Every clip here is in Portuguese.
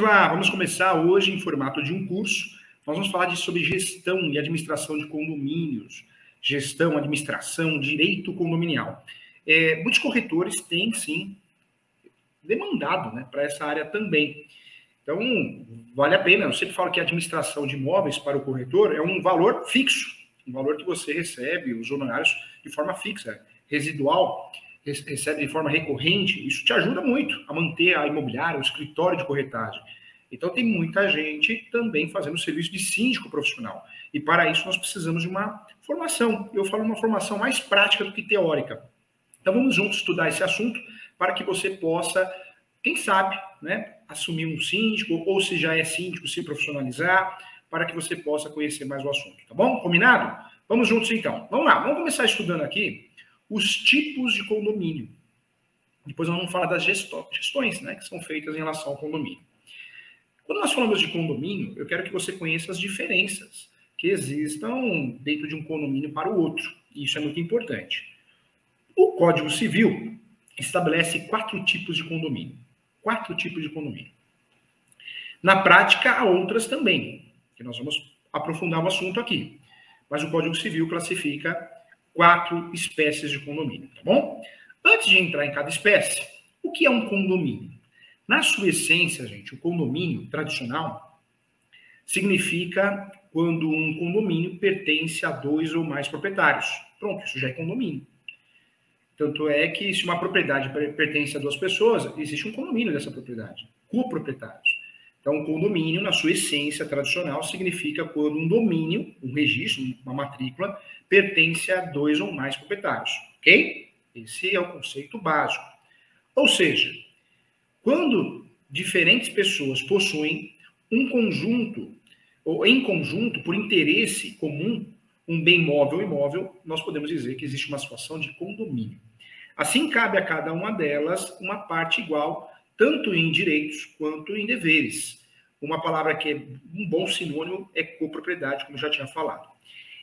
Vamos lá, vamos começar hoje em formato de um curso. Nós vamos falar de, sobre gestão e administração de condomínios, gestão, administração, direito condominial. É, muitos corretores têm, sim, demandado né, para essa área também. Então, vale a pena. Eu sempre falo que a administração de imóveis para o corretor é um valor fixo, um valor que você recebe os honorários de forma fixa, residual recebe de forma recorrente, isso te ajuda muito a manter a imobiliária, o escritório de corretagem. Então, tem muita gente também fazendo serviço de síndico profissional. E para isso, nós precisamos de uma formação. Eu falo uma formação mais prática do que teórica. Então, vamos juntos estudar esse assunto para que você possa, quem sabe, né, assumir um síndico, ou se já é síndico, se profissionalizar, para que você possa conhecer mais o assunto. Tá bom? Combinado? Vamos juntos então. Vamos lá, vamos começar estudando aqui os tipos de condomínio. Depois nós vamos falar das gestões né, que são feitas em relação ao condomínio. Quando nós falamos de condomínio, eu quero que você conheça as diferenças que existam dentro de um condomínio para o outro. Isso é muito importante. O Código Civil estabelece quatro tipos de condomínio. Quatro tipos de condomínio. Na prática, há outras também, que nós vamos aprofundar o assunto aqui. Mas o Código Civil classifica quatro espécies de condomínio, tá bom? Antes de entrar em cada espécie, o que é um condomínio? Na sua essência, gente, o condomínio tradicional significa quando um condomínio pertence a dois ou mais proprietários. Pronto, isso já é condomínio. Tanto é que se uma propriedade pertence a duas pessoas, existe um condomínio dessa propriedade, coproprietários. Então, um condomínio, na sua essência tradicional, significa quando um domínio, um registro, uma matrícula, pertence a dois ou mais proprietários, ok? Esse é o conceito básico. Ou seja, quando diferentes pessoas possuem um conjunto, ou em conjunto, por interesse comum, um bem móvel ou imóvel, nós podemos dizer que existe uma situação de condomínio. Assim, cabe a cada uma delas uma parte igual tanto em direitos quanto em deveres. Uma palavra que é um bom sinônimo é copropriedade, como eu já tinha falado.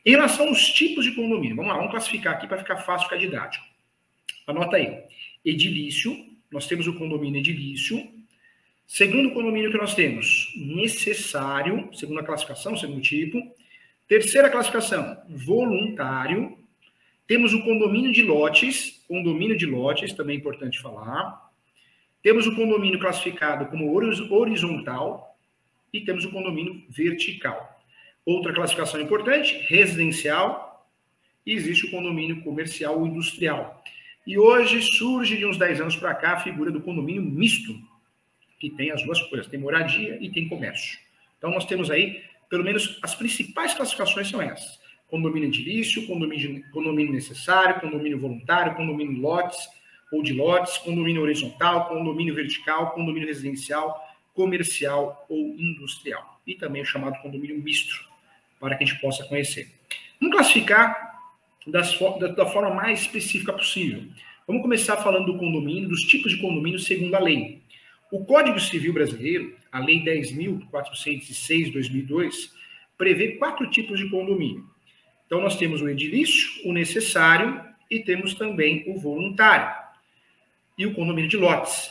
Em relação aos tipos de condomínio, vamos lá, vamos classificar aqui para ficar fácil ficar didático. Anota aí. Edilício, nós temos o condomínio edilício. Segundo condomínio que nós temos, necessário, segunda classificação, segundo tipo. Terceira classificação, voluntário. Temos o condomínio de lotes, condomínio de lotes, também é importante falar. Temos o condomínio classificado como horizontal e temos o condomínio vertical. Outra classificação importante, residencial, e existe o condomínio comercial ou industrial. E hoje surge de uns 10 anos para cá a figura do condomínio misto, que tem as duas coisas, tem moradia e tem comércio. Então nós temos aí, pelo menos as principais classificações são essas: condomínio edilício, condomínio, condomínio necessário, condomínio voluntário, condomínio lotes, ou de lotes, condomínio horizontal, condomínio vertical, condomínio residencial, comercial ou industrial. E também o chamado condomínio misto, para que a gente possa conhecer. Vamos classificar das, da, da forma mais específica possível. Vamos começar falando do condomínio, dos tipos de condomínio segundo a lei. O Código Civil Brasileiro, a Lei 10.406-2002, prevê quatro tipos de condomínio. Então, nós temos o edilício, o necessário e temos também o voluntário e o condomínio de lotes.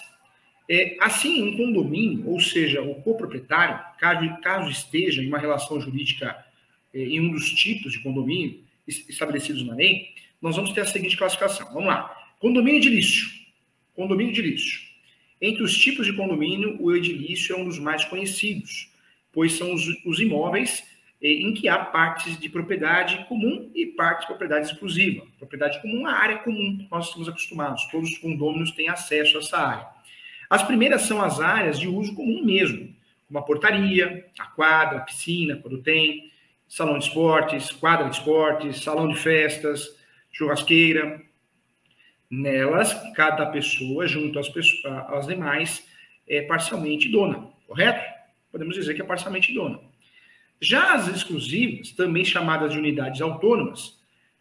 É, assim, um condomínio, ou seja, o coproprietário, caso, caso esteja em uma relação jurídica é, em um dos tipos de condomínio estabelecidos na lei, nós vamos ter a seguinte classificação. Vamos lá. Condomínio edilício. Condomínio edilício. Entre os tipos de condomínio, o edilício é um dos mais conhecidos, pois são os, os imóveis em que há partes de propriedade comum e partes de propriedade exclusiva. Propriedade comum, a área comum, nós estamos acostumados, todos os condôminos têm acesso a essa área. As primeiras são as áreas de uso comum mesmo, como a portaria, a quadra, a piscina, quando tem, salão de esportes, quadra de esportes, salão de festas, churrasqueira. Nelas, cada pessoa, junto às, pessoas, às demais, é parcialmente dona, correto? Podemos dizer que é parcialmente dona. Já as exclusivas, também chamadas de unidades autônomas,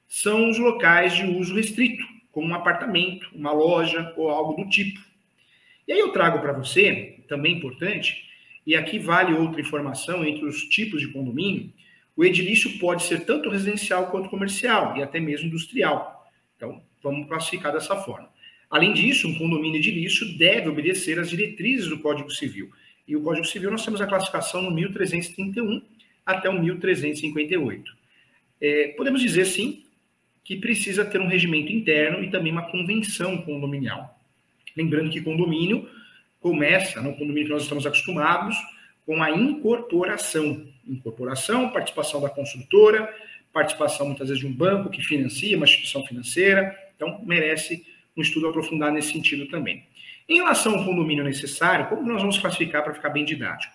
são os locais de uso restrito, como um apartamento, uma loja ou algo do tipo. E aí eu trago para você, também importante, e aqui vale outra informação entre os tipos de condomínio, o edilício pode ser tanto residencial quanto comercial e até mesmo industrial. Então, vamos classificar dessa forma. Além disso, um condomínio edilício deve obedecer às diretrizes do Código Civil E o Código Civil nós temos a classificação no 1331 até o 1358. É, podemos dizer, sim, que precisa ter um regimento interno e também uma convenção condominial. Lembrando que condomínio começa, no condomínio que nós estamos acostumados, com a incorporação. Incorporação, participação da construtora, participação muitas vezes de um banco que financia, uma instituição financeira. Então, merece um estudo aprofundado nesse sentido também. Em relação ao condomínio necessário, como nós vamos classificar para ficar bem didático?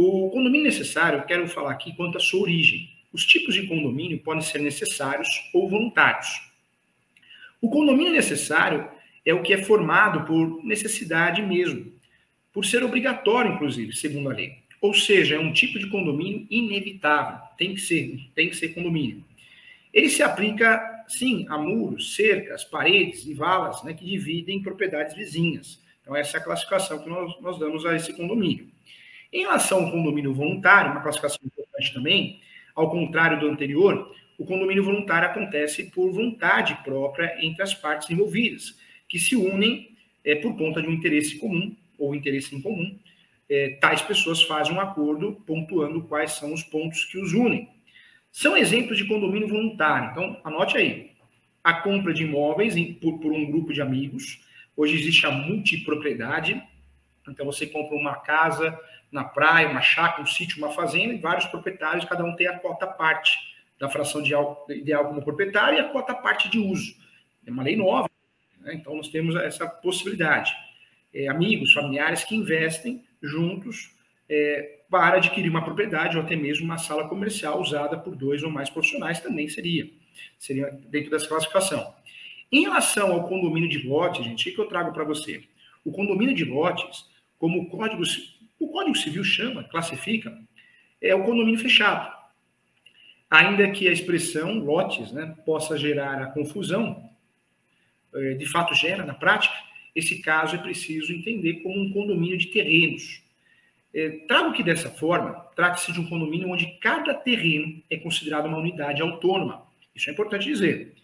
O condomínio necessário, quero falar aqui quanto à sua origem. Os tipos de condomínio podem ser necessários ou voluntários. O condomínio necessário é o que é formado por necessidade mesmo, por ser obrigatório, inclusive, segundo a lei. Ou seja, é um tipo de condomínio inevitável, tem que ser, tem que ser condomínio. Ele se aplica, sim, a muros, cercas, paredes e valas né, que dividem propriedades vizinhas. Então, essa é a classificação que nós, nós damos a esse condomínio. Em relação ao condomínio voluntário, uma classificação importante também, ao contrário do anterior, o condomínio voluntário acontece por vontade própria entre as partes envolvidas, que se unem é, por conta de um interesse comum ou interesse em comum. É, tais pessoas fazem um acordo pontuando quais são os pontos que os unem. São exemplos de condomínio voluntário. Então, anote aí. A compra de imóveis em, por, por um grupo de amigos. Hoje existe a multipropriedade. Então, você compra uma casa na praia, uma chácara, um sítio, uma fazenda, e vários proprietários, cada um tem a cota parte da fração de ideal como proprietário e a cota parte de uso. É uma lei nova, né? então nós temos essa possibilidade. É, amigos, familiares que investem juntos é, para adquirir uma propriedade ou até mesmo uma sala comercial usada por dois ou mais profissionais também seria, seria dentro dessa classificação. Em relação ao condomínio de lotes, gente, o que eu trago para você? O condomínio de lotes, como o Código o Código Civil chama, classifica, é o condomínio fechado. Ainda que a expressão lotes né, possa gerar a confusão, é, de fato gera na prática, esse caso é preciso entender como um condomínio de terrenos. É, trago que dessa forma, trata-se de um condomínio onde cada terreno é considerado uma unidade autônoma. Isso é importante dizer.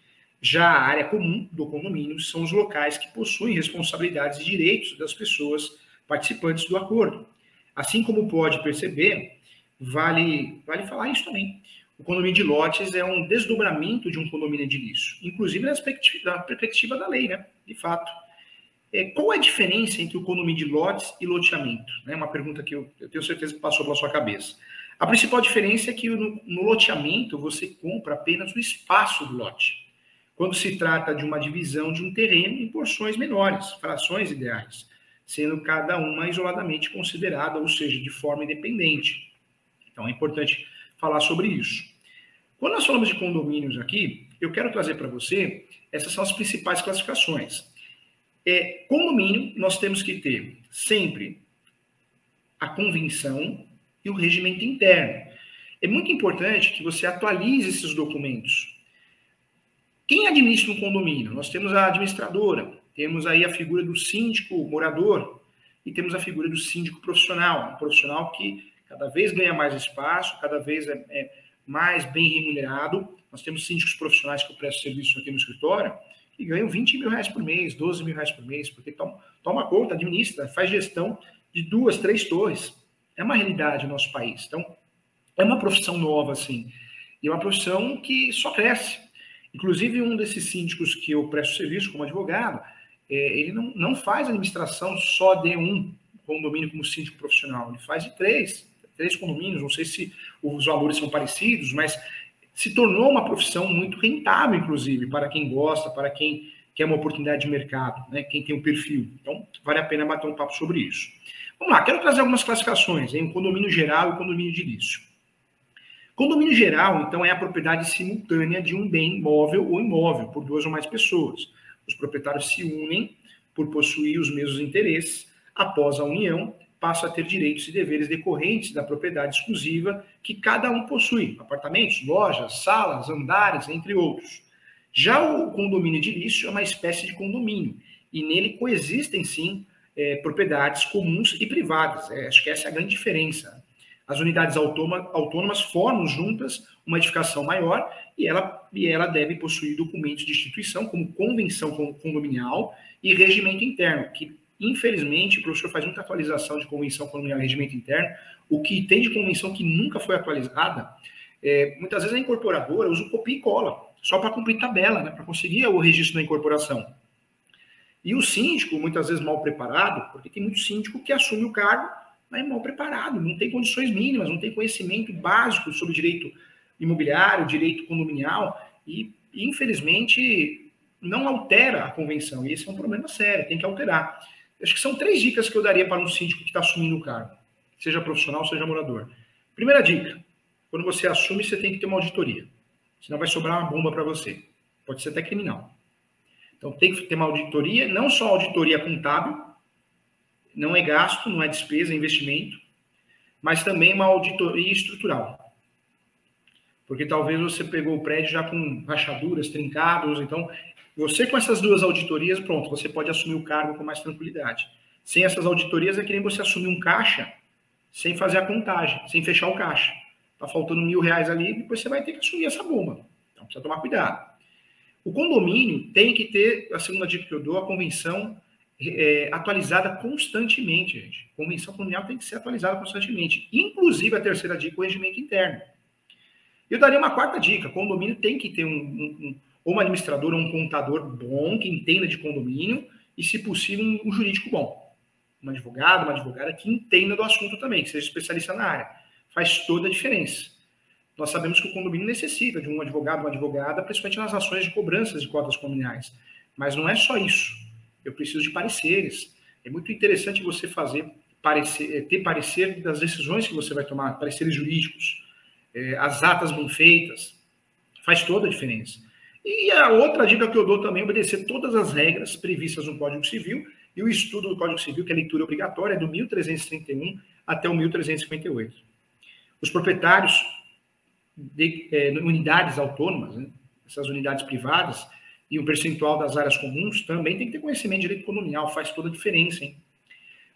Já a área comum do condomínio são os locais que possuem responsabilidades e direitos das pessoas participantes do acordo. Assim como pode perceber, vale, vale falar isso também. O condomínio de lotes é um desdobramento de um condomínio edilício, inclusive na perspectiva, na perspectiva da lei, né? De fato. É, qual é a diferença entre o condomínio de lotes e loteamento? É uma pergunta que eu, eu, tenho certeza que passou pela sua cabeça. A principal diferença é que no, no loteamento você compra apenas o espaço do lote. Quando se trata de uma divisão de um terreno em porções menores, frações ideais sendo cada uma isoladamente considerada, ou seja, de forma independente. Então é importante falar sobre isso. Quando nós falamos de condomínios aqui, eu quero trazer para você essas são as principais classificações. É, condomínio, nós temos que ter sempre a convenção e o regimento interno. É muito importante que você atualize esses documentos. Quem administra um condomínio? Nós temos a administradora, temos aí a figura do síndico morador e temos a figura do síndico profissional, um profissional que cada vez ganha mais espaço, cada vez é, é mais bem remunerado. Nós temos síndicos profissionais que eu presto serviço aqui no escritório que ganham 20 mil reais por mês, 12 mil reais por mês, porque toma, toma conta, administra, faz gestão de duas, três torres. É uma realidade no nosso país. Então, é uma profissão nova, assim, e é uma profissão que só cresce. Inclusive, um desses síndicos que eu presto serviço como advogado, ele não, não faz administração só de um condomínio como síndico profissional, ele faz de três, três condomínios, não sei se os valores são parecidos, mas se tornou uma profissão muito rentável, inclusive, para quem gosta, para quem quer uma oportunidade de mercado, né? quem tem um perfil. Então, vale a pena bater um papo sobre isso. Vamos lá, quero trazer algumas classificações, em um condomínio geral e condomínio de início. Condomínio geral, então, é a propriedade simultânea de um bem móvel ou imóvel por duas ou mais pessoas. Os proprietários se unem por possuir os mesmos interesses. Após a união, passam a ter direitos e deveres decorrentes da propriedade exclusiva que cada um possui: apartamentos, lojas, salas, andares, entre outros. Já o condomínio edilício é uma espécie de condomínio e nele coexistem sim é, propriedades comuns e privadas. É, acho que essa é a grande diferença. As unidades autônomas formam juntas uma edificação maior e ela, e ela deve possuir documentos de instituição, como convenção condominial e regimento interno, que Infelizmente, o professor faz muita atualização de convenção colonial e regimento interno. O que tem de convenção que nunca foi atualizada, é, muitas vezes a incorporadora usa o copia e cola, só para cumprir tabela, né, para conseguir o registro da incorporação. E o síndico, muitas vezes mal preparado, porque tem muito síndico que assume o cargo, é mal preparado, não tem condições mínimas, não tem conhecimento básico sobre direito imobiliário, direito condominial, e infelizmente não altera a convenção. E esse é um problema sério, tem que alterar. Acho que são três dicas que eu daria para um síndico que está assumindo o cargo, seja profissional, seja morador. Primeira dica: quando você assume, você tem que ter uma auditoria, senão vai sobrar uma bomba para você. Pode ser até criminal. Então tem que ter uma auditoria, não só auditoria contábil, não é gasto, não é despesa, é investimento, mas também uma auditoria estrutural. Porque talvez você pegou o prédio já com rachaduras, trincados, então você com essas duas auditorias, pronto, você pode assumir o cargo com mais tranquilidade. Sem essas auditorias é que nem você assumir um caixa sem fazer a contagem, sem fechar o caixa. Tá faltando mil reais ali, depois você vai ter que assumir essa bomba. Então precisa tomar cuidado. O condomínio tem que ter, a segunda dica que eu dou, a convenção é, atualizada constantemente, gente. Convenção condominial tem que ser atualizada constantemente. Inclusive, a terceira dica, o regimento interno. Eu daria uma quarta dica: condomínio tem que ter um, um, um uma administrador ou um contador bom, que entenda de condomínio, e, se possível, um, um jurídico bom. Um advogado, uma advogada que entenda do assunto também, que seja especialista na área. Faz toda a diferença. Nós sabemos que o condomínio necessita de um advogado, uma advogada, principalmente nas ações de cobranças de cotas condominiais. Mas não é só isso. Eu preciso de pareceres. É muito interessante você fazer parecer, eh, ter parecer das decisões que você vai tomar, pareceres jurídicos, é, as atas bem feitas. Faz toda a diferença. E a outra dica que eu dou também é obedecer todas as regras previstas no Código Civil e o estudo do Código Civil, que é a leitura obrigatória, é do 1331 até o 1358. Os proprietários de é, unidades autônomas, né? essas unidades privadas, e o percentual das áreas comuns também tem que ter conhecimento de direito condominial, faz toda a diferença. Hein?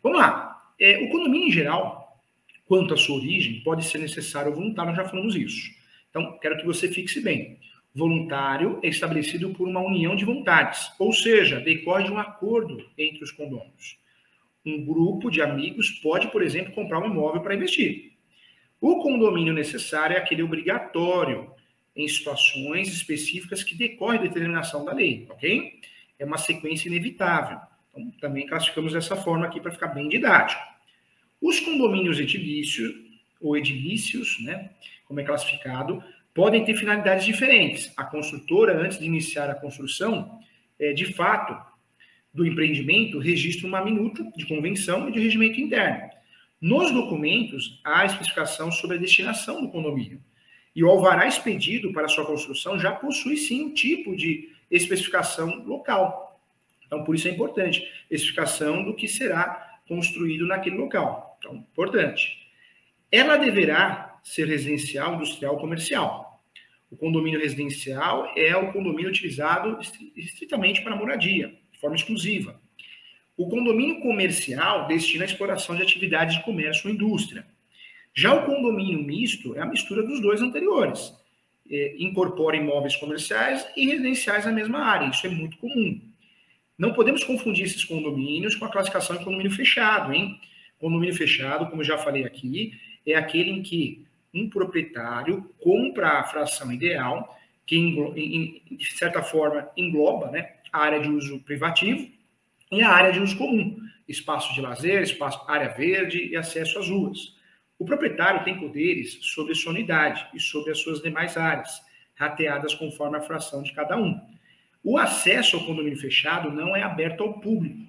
Vamos lá. É, o condomínio em geral, quanto à sua origem, pode ser necessário ou voluntário, nós já falamos isso. Então, quero que você fixe bem. Voluntário é estabelecido por uma união de vontades, ou seja, decorre de um acordo entre os condôminos. Um grupo de amigos pode, por exemplo, comprar um imóvel para investir. O condomínio necessário é aquele obrigatório em situações específicas que decorrem da determinação da lei, ok? É uma sequência inevitável. Então, também classificamos dessa forma aqui para ficar bem didático. Os condomínios edilícios, ou edilícios, né, como é classificado, podem ter finalidades diferentes. A construtora, antes de iniciar a construção, é, de fato, do empreendimento, registra uma minuta de convenção e de regimento interno. Nos documentos, há especificação sobre a destinação do condomínio. E o alvará expedido para sua construção já possui sim um tipo de especificação local. Então, por isso é importante, especificação do que será construído naquele local. Então, importante. Ela deverá ser residencial, industrial, comercial. O condomínio residencial é o condomínio utilizado estritamente para moradia, de forma exclusiva. O condomínio comercial destina a exploração de atividades de comércio ou indústria. Já o condomínio misto é a mistura dos dois anteriores. É, incorpora imóveis comerciais e residenciais na mesma área. Isso é muito comum. Não podemos confundir esses condomínios com a classificação de condomínio fechado, hein? Condomínio fechado, como já falei aqui, é aquele em que um proprietário compra a fração ideal, que de certa forma engloba né, a área de uso privativo, e a área de uso comum, espaço de lazer, espaço, área verde e acesso às ruas. O proprietário tem poderes sobre sua unidade e sobre as suas demais áreas, rateadas conforme a fração de cada um. O acesso ao condomínio fechado não é aberto ao público,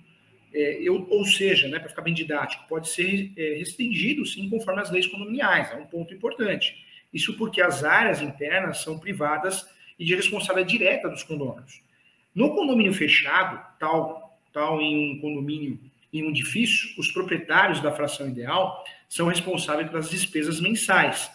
é, eu, ou seja, né, para ficar bem didático, pode ser é, restringido sim conforme as leis condominiais, é um ponto importante. Isso porque as áreas internas são privadas e de responsabilidade direta dos condôminos. No condomínio fechado, tal tal em um condomínio, em um edifício, os proprietários da fração ideal são responsáveis pelas despesas mensais.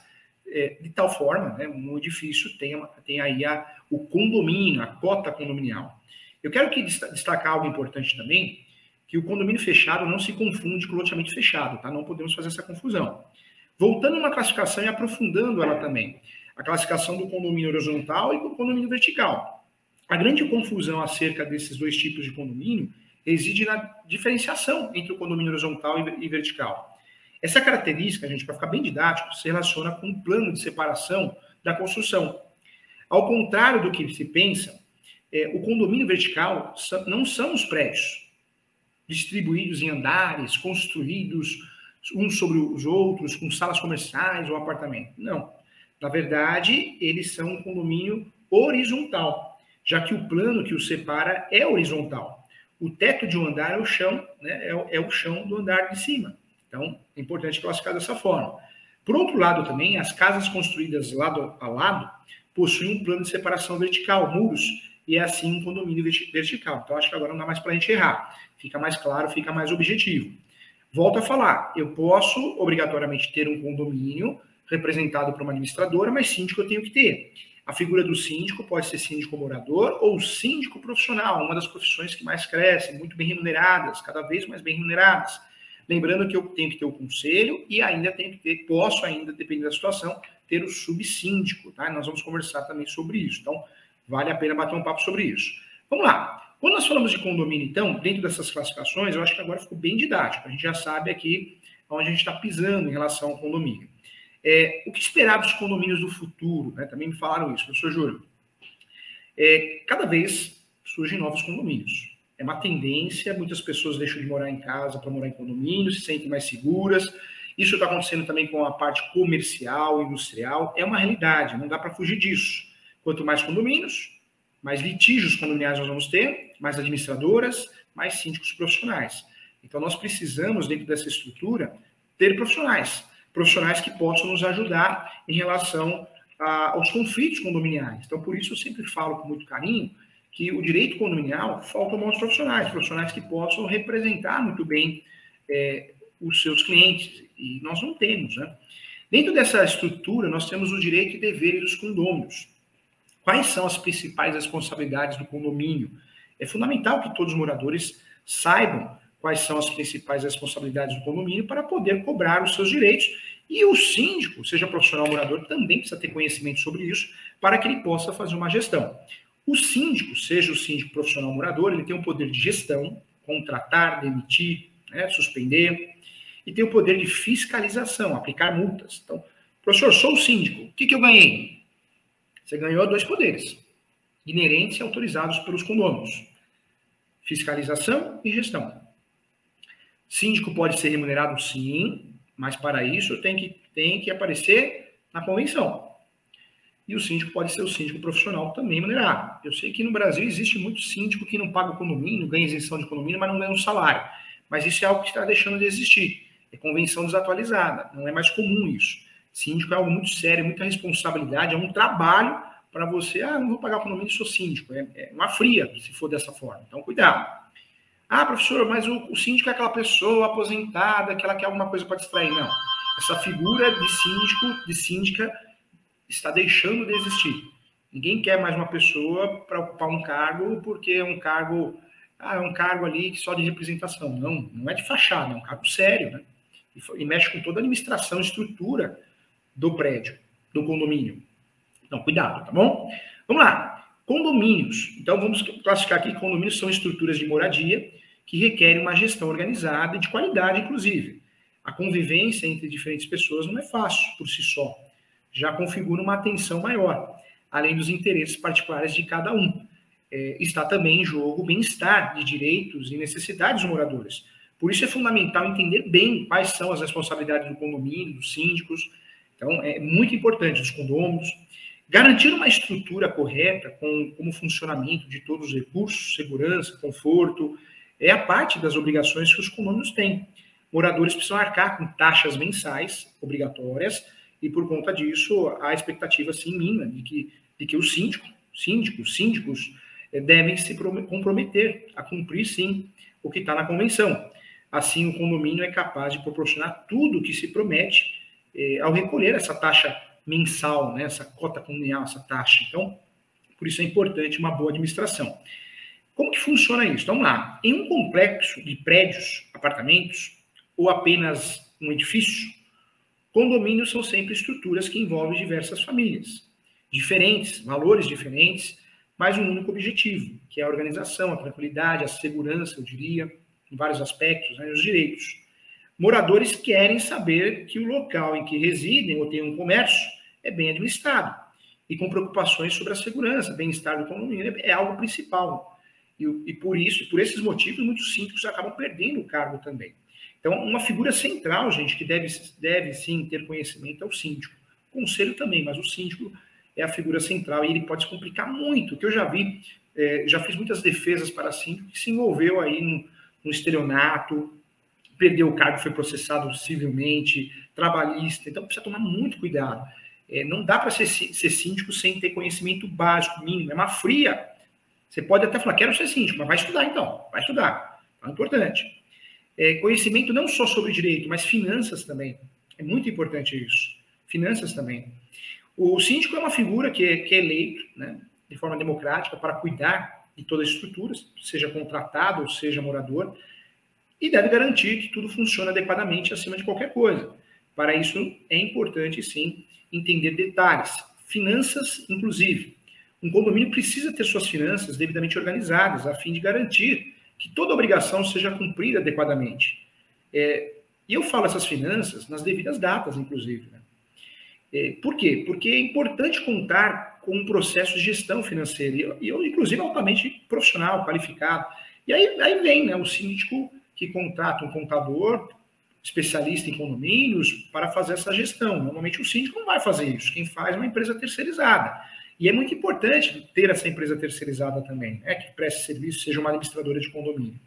É, de tal forma, né, edifício tem, tem aí a, o condomínio, a cota condominial. Eu quero que destacar algo importante também, que o condomínio fechado não se confunde com o loteamento fechado, tá? Não podemos fazer essa confusão. Voltando uma classificação e aprofundando ela também, a classificação do condomínio horizontal e do condomínio vertical. A grande confusão acerca desses dois tipos de condomínio reside na diferenciação entre o condomínio horizontal e vertical. Essa característica, gente, para ficar bem didático, se relaciona com o plano de separação da construção. Ao contrário do que se pensa, é, o condomínio vertical não são os prédios distribuídos em andares, construídos uns sobre os outros, com salas comerciais ou apartamento. Não. Na verdade, eles são um condomínio horizontal, já que o plano que os separa é horizontal. O teto de um andar é o chão, né, é, é o chão do andar de cima. Então, é importante classificar dessa forma. Por outro lado, também, as casas construídas lado a lado possuem um plano de separação vertical, muros, e é assim um condomínio vertical. Então, acho que agora não dá mais para a gente errar. Fica mais claro, fica mais objetivo. Volto a falar, eu posso obrigatoriamente ter um condomínio representado por uma administradora, mas síndico eu tenho que ter. A figura do síndico pode ser síndico morador ou síndico profissional, uma das profissões que mais crescem, muito bem remuneradas, cada vez mais bem remuneradas. Lembrando que eu tenho que ter o conselho e ainda tenho que ter, posso ainda, dependendo da situação, ter o subsíndico, tá? Nós vamos conversar também sobre isso. Então, vale a pena bater um papo sobre isso. Vamos lá. Quando nós falamos de condomínio, então, dentro dessas classificações, eu acho que agora ficou bem didático. A gente já sabe aqui onde a gente está pisando em relação ao condomínio. É, o que esperar dos condomínios do futuro? Né? Também me falaram isso, professor Júlio. É, cada vez surgem novos condomínios. É uma tendência, muitas pessoas deixam de morar em casa para morar em condomínio, se sentem mais seguras. Isso está acontecendo também com a parte comercial, industrial. É uma realidade, não dá para fugir disso. Quanto mais condomínios, mais litígios condominiais nós vamos ter, mais administradoras, mais síndicos profissionais. Então, nós precisamos, dentro dessa estrutura, ter profissionais. Profissionais que possam nos ajudar em relação a, aos conflitos condominiais. Então, por isso, eu sempre falo com muito carinho que o direito condominial faltam bons profissionais, profissionais que possam representar muito bem é, os seus clientes. E nós não temos, né? Dentro dessa estrutura, nós temos o direito e deveres dos condôminos. Quais são as principais responsabilidades do condomínio? É fundamental que todos os moradores saibam quais são as principais responsabilidades do condomínio para poder cobrar os seus direitos. E o síndico, seja profissional ou morador, também precisa ter conhecimento sobre isso para que ele possa fazer uma gestão. O síndico, seja o síndico profissional morador, ele tem o poder de gestão, contratar, demitir, né, suspender, e tem o poder de fiscalização, aplicar multas. Então, professor, sou o síndico, o que, que eu ganhei? Você ganhou dois poderes, inerentes e autorizados pelos condôminos: fiscalização e gestão. Síndico pode ser remunerado, sim, mas para isso tem que, tem que aparecer na convenção. E o síndico pode ser o síndico profissional também remunerado. Eu sei que no Brasil existe muito síndico que não paga o condomínio, ganha isenção de condomínio, mas não ganha um salário. Mas isso é algo que está deixando de existir. É convenção desatualizada, não é mais comum isso. Síndico é algo muito sério, muita responsabilidade, é um trabalho para você. Ah, não vou pagar condomínio, sou síndico. É, é, uma fria, se for dessa forma. Então, cuidado. Ah, professor, mas o, o síndico é aquela pessoa aposentada que ela quer alguma coisa para distrair. Não. Essa figura de síndico, de síndica, está deixando de existir. Ninguém quer mais uma pessoa para ocupar um cargo porque é um cargo, ah, é um cargo ali só de representação. Não, não é de fachada, é um cargo sério, né? E, e mexe com toda a administração, estrutura do prédio, do condomínio. Então, cuidado, tá bom? Vamos lá. Condomínios. Então, vamos classificar aqui que condomínios são estruturas de moradia que requerem uma gestão organizada e de qualidade, inclusive. A convivência entre diferentes pessoas não é fácil por si só. Já configura uma atenção maior, além dos interesses particulares de cada um. É, está também em jogo o bem-estar de direitos e necessidades dos moradores. Por isso é fundamental entender bem quais são as responsabilidades do condomínio, dos síndicos, então, é muito importante os condôminos. Garantir uma estrutura correta com como funcionamento de todos os recursos, segurança, conforto, é a parte das obrigações que os condôminos têm. Moradores precisam arcar com taxas mensais obrigatórias e, por conta disso, a expectativa, sim, minha, de que, de que os síndicos, síndicos, síndicos eh, devem se comprometer a cumprir, sim, o que está na convenção. Assim, o condomínio é capaz de proporcionar tudo o que se promete eh, ao recolher essa taxa mensal, né, essa cota comunal, essa taxa. Então, por isso é importante uma boa administração. Como que funciona isso? Vamos lá. Em um complexo de prédios, apartamentos ou apenas um edifício, condomínios são sempre estruturas que envolvem diversas famílias, diferentes, valores diferentes, mas um único objetivo, que é a organização, a tranquilidade, a segurança, eu diria, em vários aspectos, né, os direitos. Moradores querem saber que o local em que residem ou têm um comércio é bem administrado e com preocupações sobre a segurança, bem-estar do condomínio é algo principal. E, e por isso, por esses motivos, muitos síndicos acabam perdendo o cargo também. Então, uma figura central, gente, que deve, deve sim ter conhecimento é o síndico. O conselho também, mas o síndico é a figura central e ele pode se complicar muito. Que eu já vi, é, já fiz muitas defesas para síndico que se envolveu aí no, no estelionato, perdeu o cargo, foi processado civilmente, trabalhista. Então, precisa tomar muito cuidado. É, não dá para ser, ser síndico sem ter conhecimento básico, mínimo. É uma fria. Você pode até falar, quero ser síndico, mas vai estudar então, vai estudar. É importante é, conhecimento não só sobre direito, mas finanças também. É muito importante isso. Finanças também. O síndico é uma figura que é, que é eleito né, de forma democrática para cuidar de todas as estruturas, seja contratado ou seja morador, e deve garantir que tudo funcione adequadamente acima de qualquer coisa. Para isso, é importante, sim, entender detalhes. Finanças, inclusive. Um condomínio precisa ter suas finanças devidamente organizadas, a fim de garantir que toda obrigação seja cumprida adequadamente. É, e eu falo essas finanças nas devidas datas, inclusive. Né? É, por quê? Porque é importante contar com um processo de gestão financeira, e eu, inclusive, altamente profissional, qualificado. E aí, aí vem né, o síndico que contrata um contador, especialista em condomínios, para fazer essa gestão. Normalmente o síndico não vai fazer isso, quem faz é uma empresa terceirizada. E é muito importante ter essa empresa terceirizada também, né, que preste serviço, seja uma administradora de condomínio.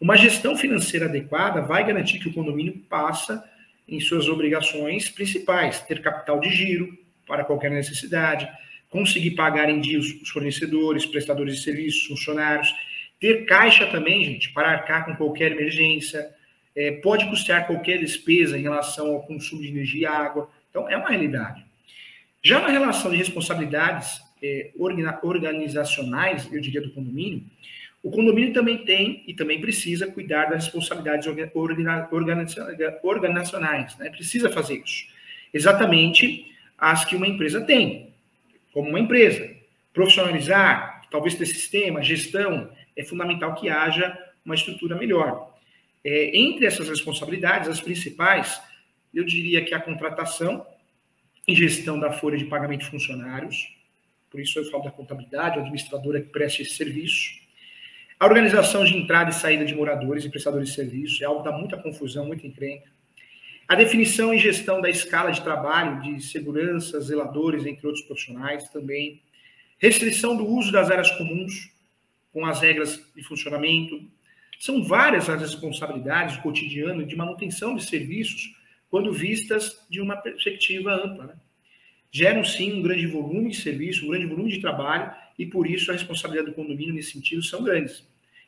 Uma gestão financeira adequada vai garantir que o condomínio passa em suas obrigações principais, ter capital de giro para qualquer necessidade, conseguir pagar em dia os fornecedores, prestadores de serviços, funcionários, ter caixa também, gente, para arcar com qualquer emergência, é, pode custear qualquer despesa em relação ao consumo de energia e água. Então, é uma realidade. Já na relação de responsabilidades é, organizacionais, eu diria, do condomínio, o condomínio também tem e também precisa cuidar das responsabilidades organizacionais, né? precisa fazer isso. Exatamente as que uma empresa tem, como uma empresa. Profissionalizar, talvez ter sistema, gestão, é fundamental que haja uma estrutura melhor. É, entre essas responsabilidades, as principais, eu diria que a contratação, em gestão da folha de pagamento de funcionários, por isso eu falo da contabilidade, a administradora que presta esse serviço. A organização de entrada e saída de moradores e prestadores de serviços é algo que dá muita confusão, muita encrenca. A definição e gestão da escala de trabalho de segurança, zeladores, entre outros profissionais também. Restrição do uso das áreas comuns com as regras de funcionamento. São várias as responsabilidades do cotidiano de manutenção de serviços quando vistas de uma perspectiva ampla. Né? Geram, sim, um grande volume de serviço, um grande volume de trabalho, e por isso a responsabilidade do condomínio nesse sentido são grandes.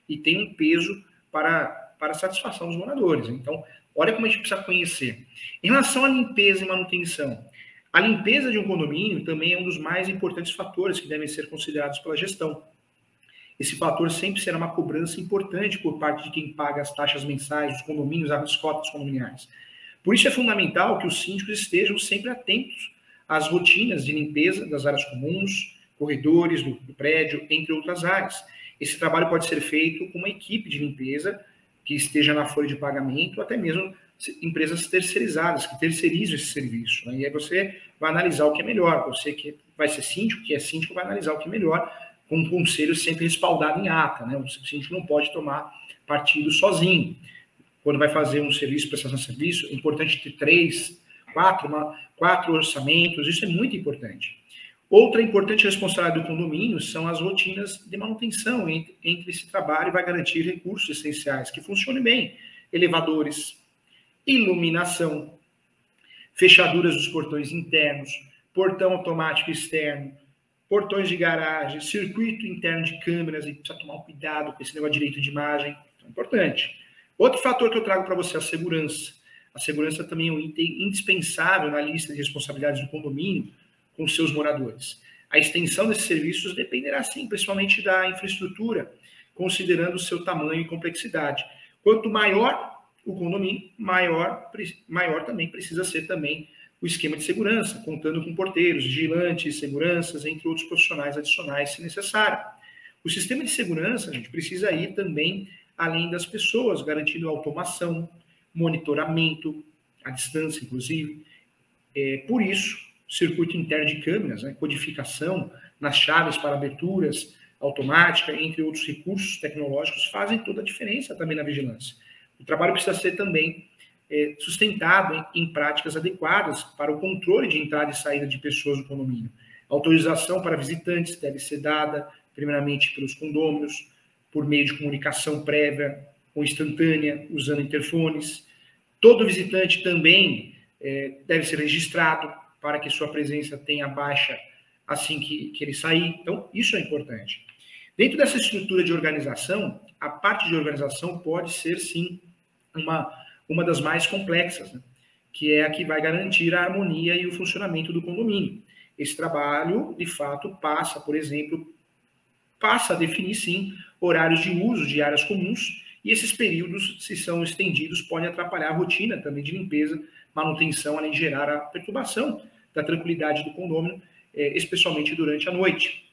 E tem um peso para, para a satisfação dos moradores. Então, olha como a gente precisa conhecer. Em relação à limpeza e manutenção, a limpeza de um condomínio também é um dos mais importantes fatores que devem ser considerados pela gestão. Esse fator sempre será uma cobrança importante por parte de quem paga as taxas mensais dos condomínios, as cotas condominiais. Por isso é fundamental que os síndicos estejam sempre atentos às rotinas de limpeza das áreas comuns, corredores do, do prédio, entre outras áreas. Esse trabalho pode ser feito com uma equipe de limpeza que esteja na folha de pagamento, até mesmo empresas terceirizadas, que terceirizam esse serviço. Né? E aí você vai analisar o que é melhor. Você que vai ser síndico, que é síndico, vai analisar o que é melhor, com um conselho sempre respaldado em ata. Né? O síndico não pode tomar partido sozinho quando vai fazer um serviço, prestação de serviço, é importante ter três, quatro, uma, quatro orçamentos, isso é muito importante. Outra importante responsabilidade do condomínio são as rotinas de manutenção entre, entre esse trabalho e vai garantir recursos essenciais que funcionem bem. Elevadores, iluminação, fechaduras dos portões internos, portão automático externo, portões de garagem, circuito interno de câmeras, e precisa tomar cuidado com esse negócio de direito de imagem, é importante. Outro fator que eu trago para você é a segurança. A segurança também é um item indispensável na lista de responsabilidades do condomínio com seus moradores. A extensão desses serviços dependerá, sim, principalmente da infraestrutura, considerando o seu tamanho e complexidade. Quanto maior o condomínio, maior, maior também precisa ser também o esquema de segurança, contando com porteiros, vigilantes, seguranças, entre outros profissionais adicionais, se necessário. O sistema de segurança, a gente precisa ir também além das pessoas, garantindo automação, monitoramento, à distância, inclusive. É, por isso, circuito interno de câmeras, né, codificação nas chaves para aberturas automática, entre outros recursos tecnológicos, fazem toda a diferença também na vigilância. O trabalho precisa ser também é, sustentado em, em, práticas adequadas para o controle de entrada e saída de pessoas do condomínio. Autorização para visitantes deve ser dada, primeiramente, pelos condôminos, por meio de comunicação prévia ou instantânea, usando interfones. Todo visitante também é, deve ser registrado para que sua presença tenha baixa assim que, que ele sair. Então, isso é importante. Dentro dessa estrutura de organização, a parte de organização pode ser, sim, uma uma das mais complexas, né? que é a que vai garantir a harmonia e o funcionamento do condomínio. Esse trabalho, de fato, passa, por exemplo, passa a definir, sim, horários de uso de áreas comuns, e esses períodos, se são estendidos, podem atrapalhar a rotina também de limpeza, manutenção, além de gerar a perturbação da tranquilidade do condomínio, eh, especialmente durante a noite.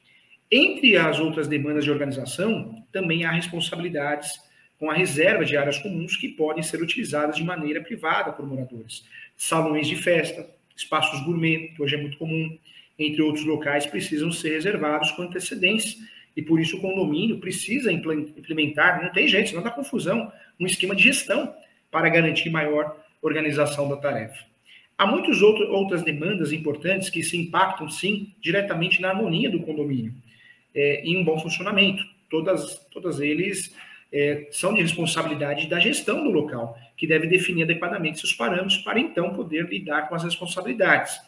Entre as outras demandas de organização, também há responsabilidades com a reserva de áreas comuns que podem ser utilizadas de maneira privada por moradores. Salões de festa, espaços gourmet, que hoje é muito comum, entre outros locais, precisam ser reservados com antecedência. E por isso o condomínio precisa implementar, não tem jeito, senão dá confusão, um esquema de gestão para garantir maior organização da tarefa. Há muitas outras demandas importantes que se impactam, sim, diretamente na harmonia do condomínio é, e em um bom funcionamento. Todas, todas eles é, são de responsabilidade da gestão do local, que deve definir adequadamente seus parâmetros para então poder lidar com as responsabilidades.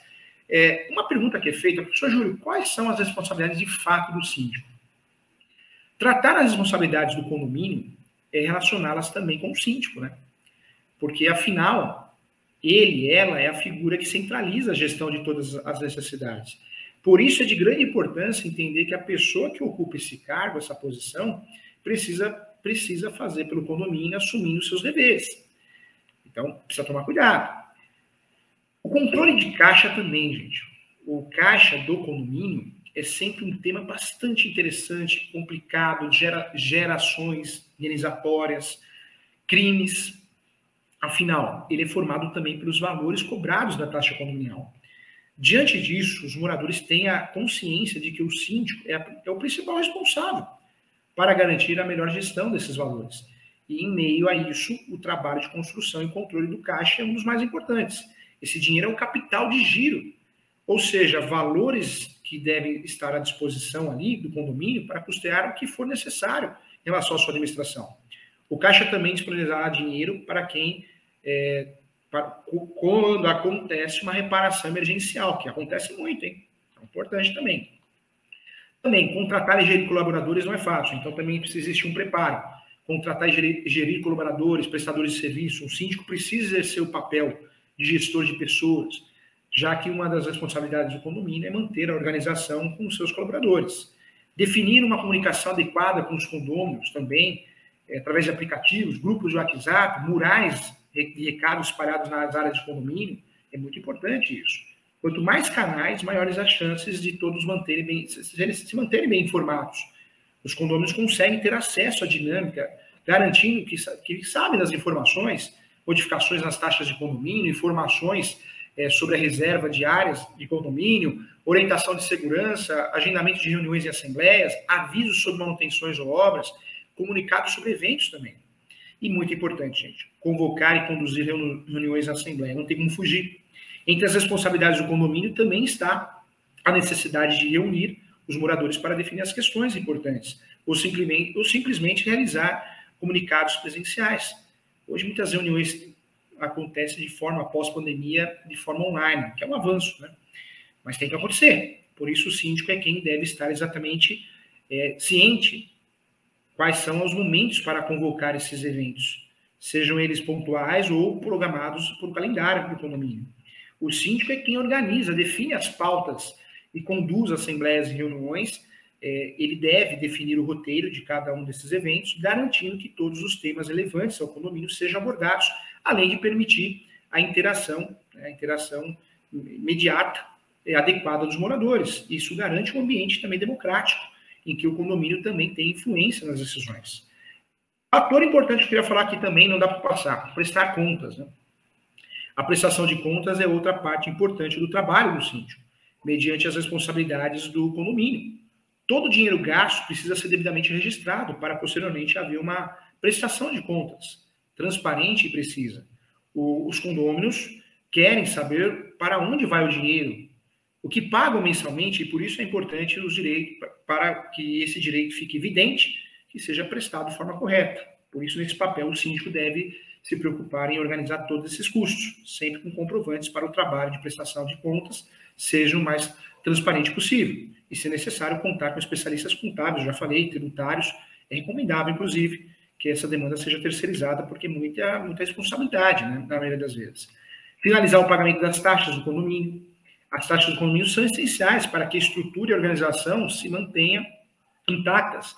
É, uma pergunta que é feita, professor Júlio, quais são as responsabilidades de fato do síndico? Tratar as responsabilidades do condomínio é relacioná-las também com o síndico, né? Porque, afinal, ele, ela é a figura que centraliza a gestão de todas as necessidades. Por isso é de grande importância entender que a pessoa que ocupa esse cargo, essa posição, precisa precisa fazer pelo condomínio assumindo seus deveres. Então, precisa tomar cuidado. O controle de caixa também, gente. O caixa do condomínio é sempre um tema bastante interessante, complicado, gera, gerações indenizatórias, crimes. Afinal, ele é formado também pelos valores cobrados da taxa condominial. Diante disso, os moradores têm a consciência de que o síndico é, a, é o principal responsável para garantir a melhor gestão desses valores. E em meio a isso, o trabalho de construção e controle do caixa é um dos mais importantes. Esse dinheiro é um capital de giro, ou seja, valores que devem estar à disposição ali do condomínio para custear o que for necessário em relação à sua administração. O caixa também disponibilizará dinheiro para quem, é, para, quando acontece uma reparação emergencial, que acontece muito, hein? É importante também. Também, contratar e gerir colaboradores não é fácil, então também precisa existir um preparo. Contratar e gerir, gerir colaboradores, prestadores de serviço, um síndico precisa exercer o papel de gestor de pessoas, já que uma das responsabilidades do condomínio é manter a organização com os seus colaboradores. Definir uma comunicação adequada com os condôminos também, é, através de aplicativos, grupos de WhatsApp, murais de recados espalhados nas áreas de condomínio, é muito importante isso. Quanto mais canais, maiores as chances de todos manterem bem, se, manterem bem informados. Os condôminos conseguem ter acesso à dinâmica, garantindo que, que sabem das informações, modificações nas taxas de condomínio, informações é, sobre a reserva de áreas de condomínio, orientação de segurança, agendamento de reuniões e assembleias, avisos sobre manutenções ou obras, comunicados sobre eventos também. E muito importante, gente, convocar e conduzir reuniões e assembleia. Não tem como fugir. Entre as responsabilidades do condomínio também está a necessidade de reunir os moradores para definir as questões importantes, ou simplesmente, ou simplesmente realizar comunicados presenciais. Hoje, muitas reuniões acontecem de forma pós-pandemia, de forma online, que é um avanço, né? Mas tem que acontecer. Por isso, o síndico é quem deve estar exatamente é, ciente quais são os momentos para convocar esses eventos, sejam eles pontuais ou programados por calendário do condomínio. O síndico é quem organiza, define as pautas e conduz assembleias e reuniões. É, ele deve definir o roteiro de cada um desses eventos, garantindo que todos os temas relevantes ao condomínio sejam abordados, além de permitir a interação, né, a interação imediata e adequada dos moradores. Isso garante um ambiente também democrático, em que o condomínio também tem influência nas decisões. Fator importante que eu queria falar aqui também, não dá para passar, prestar contas. Né? A prestação de contas é outra parte importante do trabalho do síndico, mediante as responsabilidades do condomínio. Todo o dinheiro gasto precisa ser devidamente registrado para posteriormente haver uma prestação de contas transparente e precisa. O, os condôminos querem saber para onde vai o dinheiro, o que pagam mensalmente, e por isso é importante os direitos, para que esse direito fique evidente, que seja prestado de forma correta. Por isso, nesse papel, o síndico deve se preocupar em organizar todos esses custos, sempre com comprovantes para o trabalho de prestação de contas seja o mais transparente possível. E, se necessário, contar com especialistas contábeis, já falei, tributários, é recomendável, inclusive, que essa demanda seja terceirizada, porque muita, muita responsabilidade, né, na maioria das vezes. Finalizar o pagamento das taxas do condomínio. As taxas do condomínio são essenciais para que a estrutura e a organização se mantenham intactas,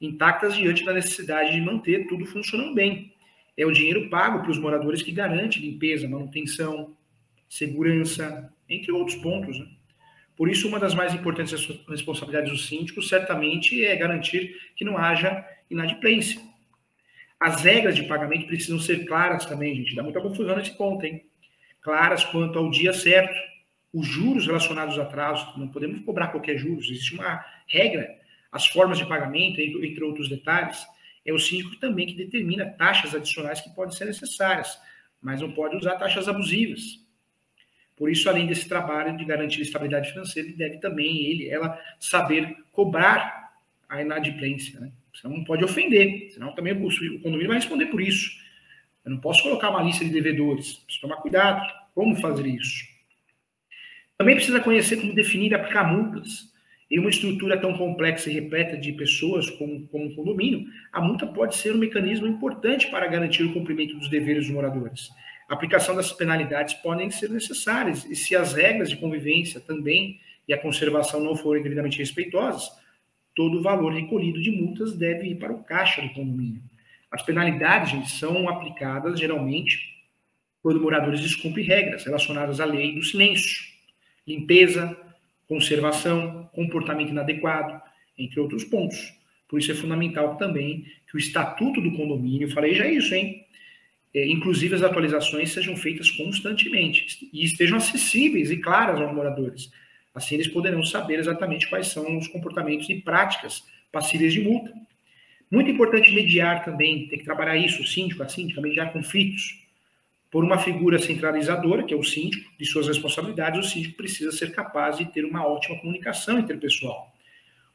intactas diante da necessidade de manter tudo funcionando bem. É o dinheiro pago para os moradores que garante limpeza, manutenção, segurança, entre outros pontos. Né? Por isso, uma das mais importantes responsabilidades do síndico certamente é garantir que não haja inadimplência. As regras de pagamento precisam ser claras também, gente. Dá muita confusão nesse ponto, hein? Claras quanto ao dia certo, os juros relacionados ao atraso. Não podemos cobrar qualquer juros. Existe uma regra, as formas de pagamento, entre outros detalhes. É o síndico também que determina taxas adicionais que podem ser necessárias, mas não pode usar taxas abusivas. Por isso, além desse trabalho de garantir estabilidade financeira, deve também, ele, ela, saber cobrar a inadimplência, né? Senão não pode ofender, senão também o, condomínio vai responder por isso. Eu não posso colocar uma lista de devedores, preciso tomar cuidado. Como fazer isso? Também precisa conhecer como definir e aplicar multas. Em uma estrutura tão complexa e repleta de pessoas como, como um condomínio, a multa pode ser um mecanismo importante para garantir o cumprimento dos deveres dos moradores. A aplicação das penalidades podem ser necessárias, e se as regras de convivência também e a conservação não forem devidamente respeitosas, todo o valor recolhido de multas deve ir para o caixa do condomínio. As penalidades gente, são aplicadas geralmente quando moradores descumprem regras relacionadas à lei do silêncio, limpeza, conservação, comportamento inadequado, entre outros pontos. Por isso é fundamental também que o estatuto do condomínio, falei já isso, hein? é, inclusive as atualizações sejam feitas constantemente e estejam acessíveis e claras aos moradores. Assim, eles poderão saber exatamente quais são os comportamentos e práticas passíveis de multa. Muito importante mediar também, tem que trabalhar isso, o síndico, a síndica, mediar conflitos. Por uma figura centralizadora, que é o síndico, de suas responsabilidades, o síndico precisa ser capaz de ter uma ótima comunicação interpessoal.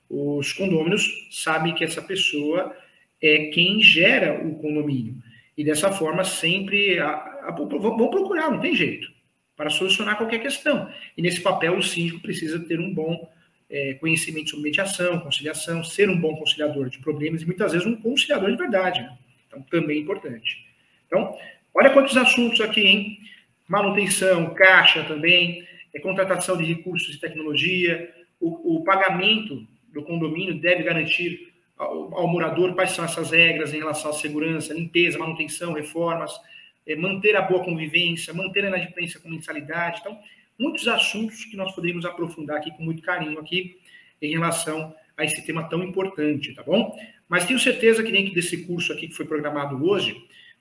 Os condôminos sabem que essa pessoa é quem gera o condomínio. E dessa forma, sempre a, a, vão procurar, não tem jeito, para solucionar qualquer questão. E nesse papel, o síndico precisa ter um bom é, conhecimento sobre mediação, conciliação, ser um bom conciliador de problemas e muitas vezes um conciliador de verdade. Né? Então, também é importante. Então, olha quantos assuntos aqui, hein? Manutenção, caixa também, é, contratação de recursos e tecnologia, o, o pagamento do condomínio deve garantir ao, ao, morador quais são essas regras em relação à segurança, limpeza, manutenção, reformas, manter a boa convivência, manter a inadimplência com mensalidade. Então, muitos assuntos que nós poderíamos aprofundar aqui com muito carinho aqui em relação a esse tema tão importante, tá bom? Mas tenho certeza que dentro desse curso aqui que foi programado hoje,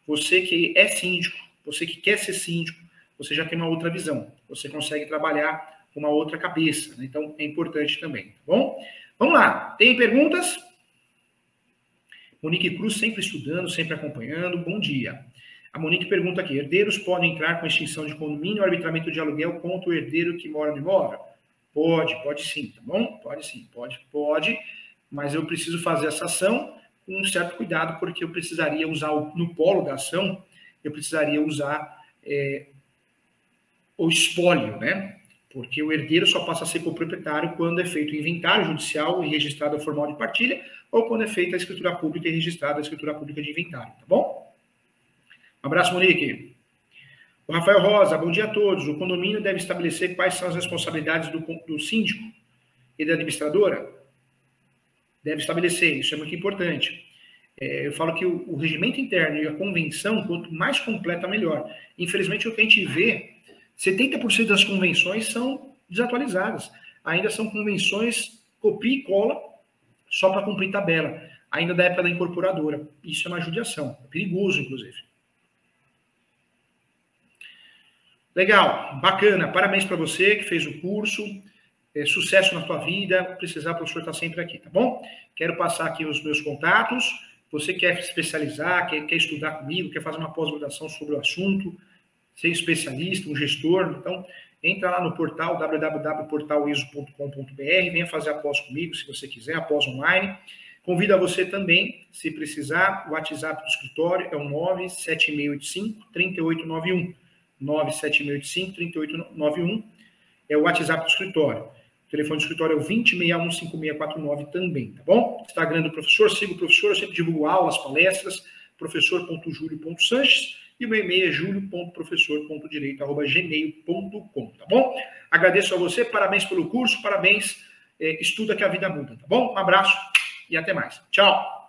você que é síndico, você que quer ser síndico, você já tem uma outra visão, você consegue trabalhar com uma outra cabeça, né? então é importante também, tá bom? Vamos lá, tem perguntas? Monique Cruz sempre estudando, sempre acompanhando. Bom dia. A Monique pergunta aqui: herdeiros podem entrar com extinção de condomínio ou arbitramento de aluguel contra o herdeiro que mora no imóvel? Pode, pode sim, tá bom? Pode sim, pode, pode, mas eu preciso fazer essa ação com um certo cuidado, porque eu precisaria usar, no polo da ação, eu precisaria usar é, o espólio, né? Porque o herdeiro só passa a ser coproprietário quando é feito o inventário judicial e registrado a formal de partilha, ou quando é feita a escritura pública e registrada a escritura pública de inventário, tá bom? Um abraço, Monique. O Rafael Rosa, bom dia a todos. O condomínio deve estabelecer quais são as responsabilidades do, do síndico e da administradora? Deve estabelecer, isso é muito importante. É, eu falo que o, o, regimento interno e a convenção, quanto mais completa, melhor. Infelizmente, o que a gente vê 70% das convenções são desatualizadas. Ainda são convenções copia e cola só para cumprir tabela, ainda da época da incorporadora. Isso é uma judiação, é perigoso, inclusive. Legal, bacana. Parabéns para você que fez o curso. É, sucesso na tua vida. Precisar, o professor está sempre aqui, tá bom? Quero passar aqui os meus contatos. Você quer especializar, quer, quer estudar comigo, quer fazer uma pós-graduação sobre o assunto, ser especialista, um gestor, então entra lá no portal www.portaliso.com.br, venha fazer a pós comigo, se você quiser, a pós online. Convido a você também, se precisar, o WhatsApp do escritório é o 97685 3891. 97685 3891 é o WhatsApp do escritório. O telefone do escritório é o 20615649 também, tá bom? Instagram do professor, siga o professor, eu sempre divulgo aulas, palestras, professor.julio.sanches e o meu e-mail é julio.professor.direito.gmail.com, tá bom? Agradeço a você, parabéns pelo curso, parabéns, é, estuda que a vida muda, tá bom? Um abraço e até mais. Tchau!